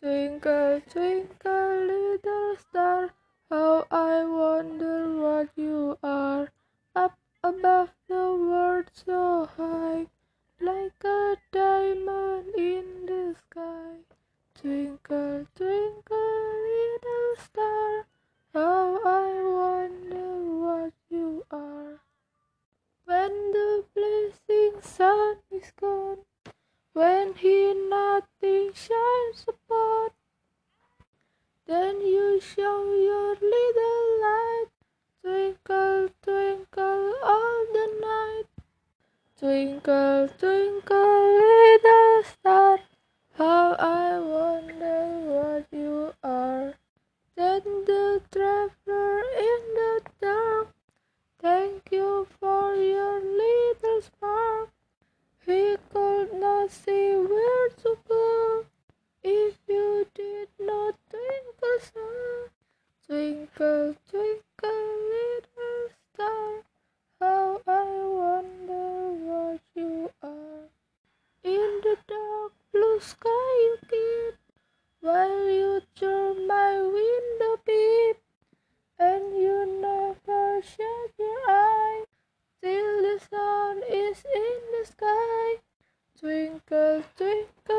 Twinkle, twinkle, little star, how I wonder what you are. Up above the world so high, like a diamond in the sky. Twinkle, twinkle, little star, how I wonder what you are. When the blazing sun is gone, when he nothing shines upon, then you show your little light, twinkle, twinkle all the night. Twinkle, twinkle, little star, how I wonder what you are. Then the traveler in the dark, thank you for your little spark. He could not see where to go if you did not twinkle so. Twinkle, twinkle, little star, how I wonder what you are. In the dark blue sky you keep, while you turn my window peep, and you never shut your eye till the sun is in the sky. Twinkle, twinkle,